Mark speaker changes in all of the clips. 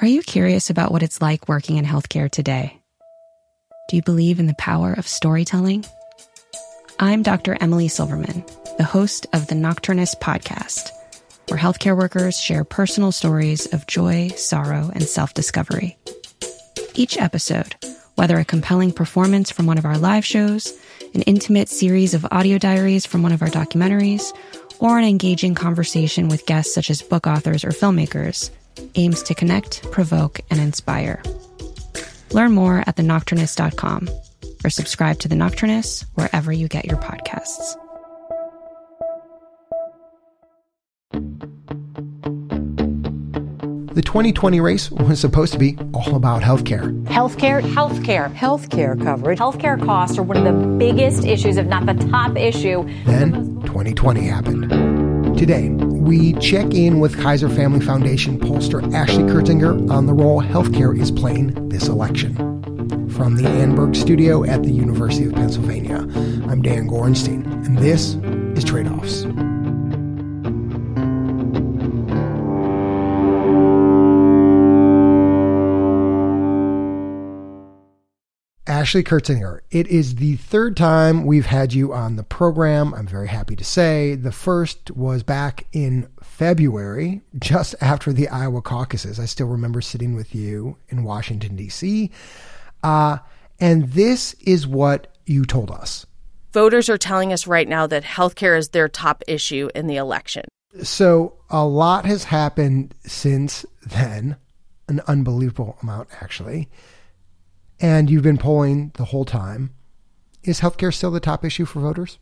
Speaker 1: Are you curious about what it's like working in healthcare today? Do you believe in the power of storytelling? I'm Dr. Emily Silverman, the host of the Nocturnist podcast, where healthcare workers share personal stories of joy, sorrow, and self discovery. Each episode, whether a compelling performance from one of our live shows, an intimate series of audio diaries from one of our documentaries, or an engaging conversation with guests such as book authors or filmmakers, aims to connect, provoke, and inspire. Learn more at thenocturnist.com or subscribe to The Nocturnist wherever you get your podcasts.
Speaker 2: The 2020 race was supposed to be all about healthcare.
Speaker 3: Healthcare, healthcare, healthcare coverage. Healthcare costs are one of the biggest issues, if not the top issue.
Speaker 2: Then 2020 happened. Today, we check in with Kaiser Family Foundation pollster Ashley Kirzinger on the role healthcare is playing this election. From the Annenberg studio at the University of Pennsylvania, I'm Dan Gorenstein, and this is Trade Offs. Ashley Kirzinger, it is the third time we've had you on the program. I'm very happy to say. The first was back in February, just after the Iowa caucuses. I still remember sitting with you in Washington, D.C. Uh, and this is what you told us.
Speaker 4: Voters are telling us right now that healthcare is their top issue in the election.
Speaker 2: So a lot has happened since then, an unbelievable amount, actually and you've been polling the whole time. Is healthcare still the top issue for voters?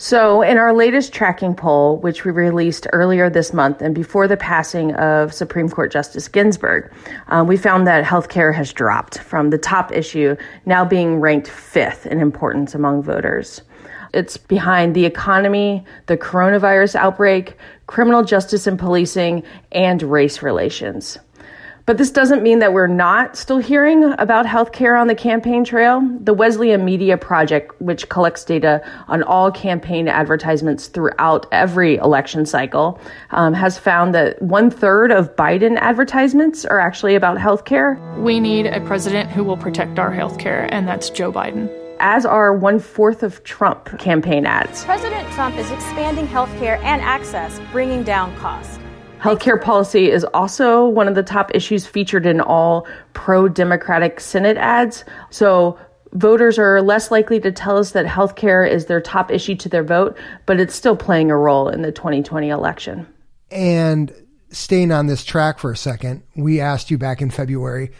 Speaker 5: So, in our latest tracking poll, which we released earlier this month and before the passing of Supreme Court Justice Ginsburg, um, we found that healthcare has dropped from the top issue, now being ranked fifth in importance among voters. It's behind the economy, the coronavirus outbreak, criminal justice and policing, and race relations. But this doesn't mean that we're not still hearing about healthcare on the campaign trail. The Wesleyan Media Project, which collects data on all campaign advertisements throughout every election cycle, um, has found that one third of Biden advertisements are actually about healthcare.
Speaker 6: We need a president who will protect our healthcare, and that's Joe Biden
Speaker 5: as are one fourth of Trump campaign ads.
Speaker 7: President Trump is expanding healthcare and access, bringing down costs.
Speaker 5: Healthcare policy is also one of the top issues featured in all pro Democratic Senate ads. So voters are less likely to tell us that healthcare is their top issue to their vote, but it's still playing a role in the 2020 election.
Speaker 2: And staying on this track for a second, we asked you back in February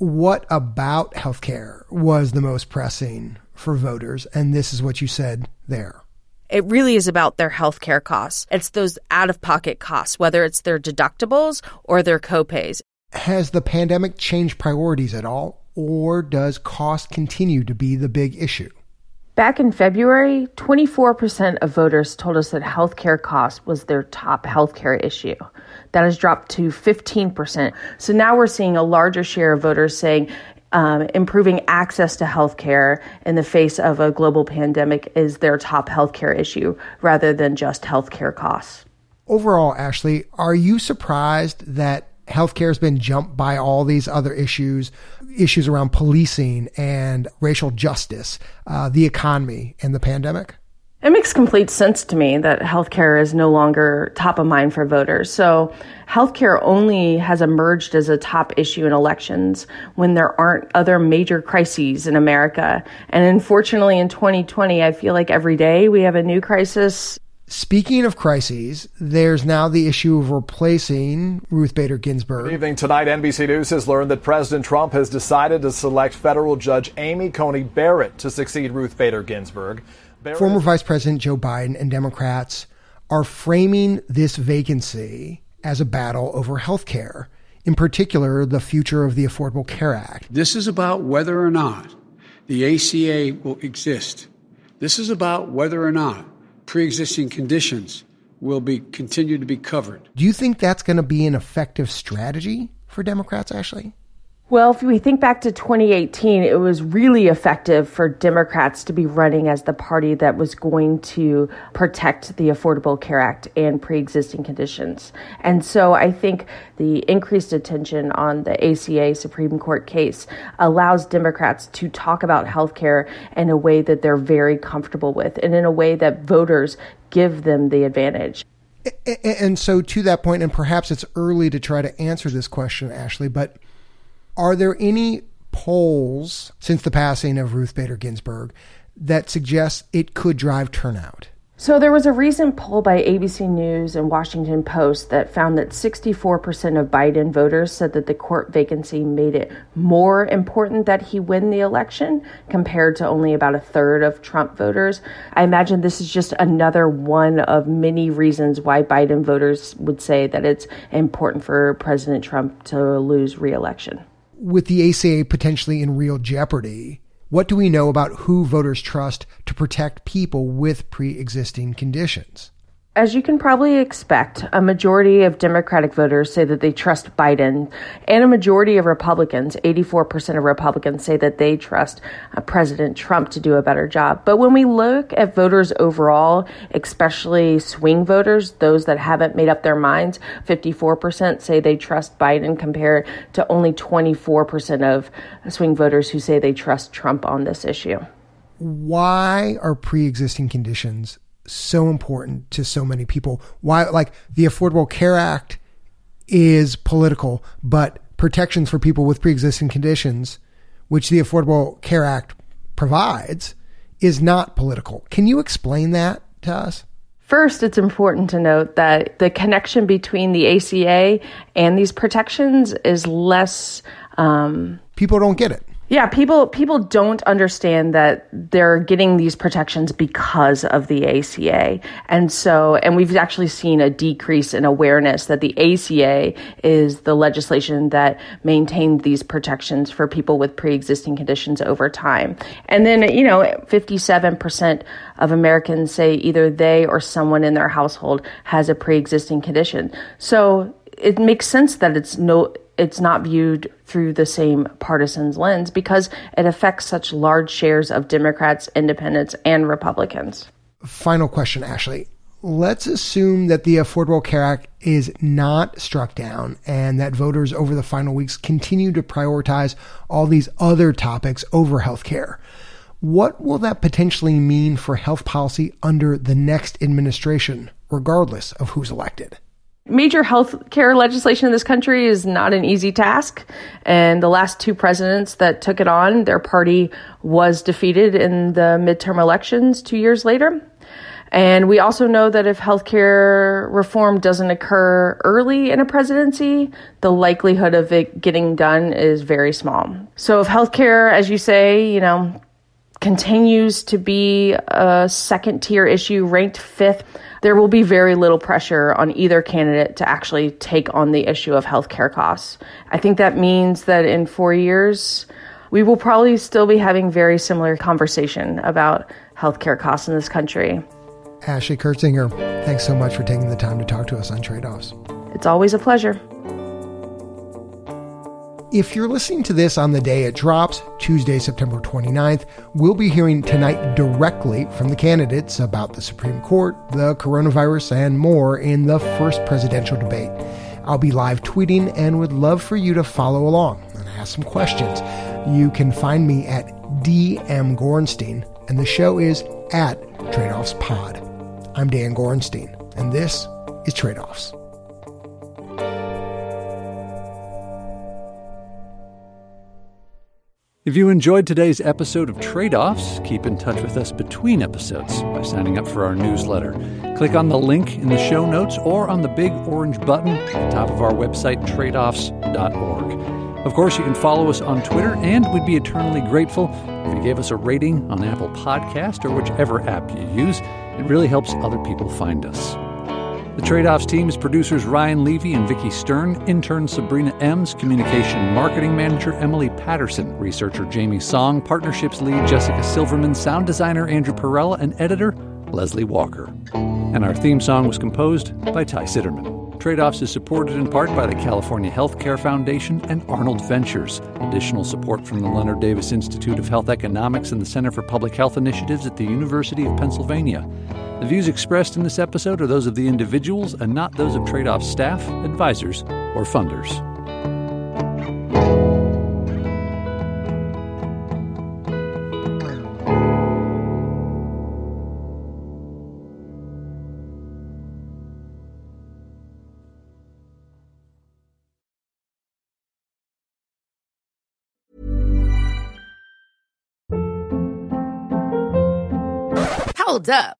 Speaker 2: what about healthcare was the most pressing for voters? And this is what you said there.
Speaker 4: It really is about their healthcare costs. It's those out of pocket costs, whether it's their deductibles or their copays.
Speaker 2: Has the pandemic changed priorities at all, or does cost continue to be the big issue?
Speaker 5: Back in February, 24% of voters told us that healthcare costs was their top healthcare issue. That has dropped to 15%. So now we're seeing a larger share of voters saying um, improving access to healthcare in the face of a global pandemic is their top healthcare issue rather than just healthcare costs.
Speaker 2: Overall, Ashley, are you surprised that healthcare has been jumped by all these other issues, issues around policing and racial justice, uh, the economy, and the pandemic?
Speaker 5: It makes complete sense to me that healthcare is no longer top of mind for voters. So, healthcare only has emerged as a top issue in elections when there aren't other major crises in America. And unfortunately, in 2020, I feel like every day we have a new crisis.
Speaker 2: Speaking of crises, there's now the issue of replacing Ruth Bader Ginsburg.
Speaker 8: Good evening. Tonight, NBC News has learned that President Trump has decided to select federal judge Amy Coney Barrett to succeed Ruth Bader Ginsburg.
Speaker 2: Former Vice President Joe Biden and Democrats are framing this vacancy as a battle over health care, in particular, the future of the Affordable Care Act.
Speaker 9: This is about whether or not the ACA will exist. This is about whether or not pre existing conditions will be continue to be covered.
Speaker 2: Do you think that's going to be an effective strategy for Democrats, Ashley?
Speaker 5: Well, if we think back to 2018, it was really effective for Democrats to be running as the party that was going to protect the Affordable Care Act and pre existing conditions. And so I think the increased attention on the ACA Supreme Court case allows Democrats to talk about health care in a way that they're very comfortable with and in a way that voters give them the advantage.
Speaker 2: And so, to that point, and perhaps it's early to try to answer this question, Ashley, but are there any polls since the passing of Ruth Bader Ginsburg that suggest it could drive turnout?
Speaker 5: So there was a recent poll by ABC News and Washington Post that found that 64% of Biden voters said that the court vacancy made it more important that he win the election compared to only about a third of Trump voters. I imagine this is just another one of many reasons why Biden voters would say that it's important for President Trump to lose reelection
Speaker 2: with the ACA potentially in real jeopardy, what do we know about who voters trust to protect people with pre existing conditions?
Speaker 5: As you can probably expect, a majority of Democratic voters say that they trust Biden, and a majority of Republicans, 84% of Republicans, say that they trust uh, President Trump to do a better job. But when we look at voters overall, especially swing voters, those that haven't made up their minds, 54% say they trust Biden compared to only 24% of swing voters who say they trust Trump on this issue.
Speaker 2: Why are pre existing conditions so important to so many people. Why, like the Affordable Care Act is political, but protections for people with pre-existing conditions, which the Affordable Care Act provides, is not political. Can you explain that to us?
Speaker 5: First, it's important to note that the connection between the ACA and these protections is less. Um,
Speaker 2: People don't get it.
Speaker 5: Yeah, people people don't understand that they're getting these protections because of the ACA. And so and we've actually seen a decrease in awareness that the ACA is the legislation that maintained these protections for people with pre-existing conditions over time. And then, you know, 57% of Americans say either they or someone in their household has a pre-existing condition. So it makes sense that it's no it's not viewed through the same partisan's lens because it affects such large shares of Democrats, independents, and Republicans.
Speaker 2: Final question, Ashley. Let's assume that the Affordable Care Act is not struck down and that voters over the final weeks continue to prioritize all these other topics over health care. What will that potentially mean for health policy under the next administration, regardless of who's elected?
Speaker 5: Major health care legislation in this country is not an easy task. And the last two presidents that took it on, their party was defeated in the midterm elections two years later. And we also know that if healthcare reform doesn't occur early in a presidency, the likelihood of it getting done is very small. So if healthcare, as you say, you know, continues to be a second tier issue ranked fifth there will be very little pressure on either candidate to actually take on the issue of healthcare costs. I think that means that in four years, we will probably still be having very similar conversation about healthcare costs in this country.
Speaker 2: Ashley Kirzinger, thanks so much for taking the time to talk to us on trade offs.
Speaker 5: It's always a pleasure.
Speaker 2: If you're listening to this on the day it drops, Tuesday, September 29th, we'll be hearing tonight directly from the candidates about the Supreme Court, the coronavirus, and more in the first presidential debate. I'll be live tweeting and would love for you to follow along and ask some questions. You can find me at DM Gorenstein, and the show is at Tradeoffs Pod. I'm Dan Gorenstein, and this is Tradeoffs.
Speaker 10: If you enjoyed today's episode of Trade Offs, keep in touch with us between episodes by signing up for our newsletter. Click on the link in the show notes or on the big orange button at the top of our website, tradeoffs.org. Of course, you can follow us on Twitter, and we'd be eternally grateful if you gave us a rating on Apple Podcast or whichever app you use. It really helps other people find us. The Trade Offs team is producers Ryan Levy and Vicki Stern, intern Sabrina Ems, communication marketing manager Emily Patterson, researcher Jamie Song, partnerships lead Jessica Silverman, sound designer Andrew Perella, and editor Leslie Walker. And our theme song was composed by Ty Sitterman. Trade Offs is supported in part by the California Healthcare Foundation and Arnold Ventures. Additional support from the Leonard Davis Institute of Health Economics and the Center for Public Health Initiatives at the University of Pennsylvania. The views expressed in this episode are those of the individuals and not those of Trade Offs staff, advisors, or funders.
Speaker 11: Hold up.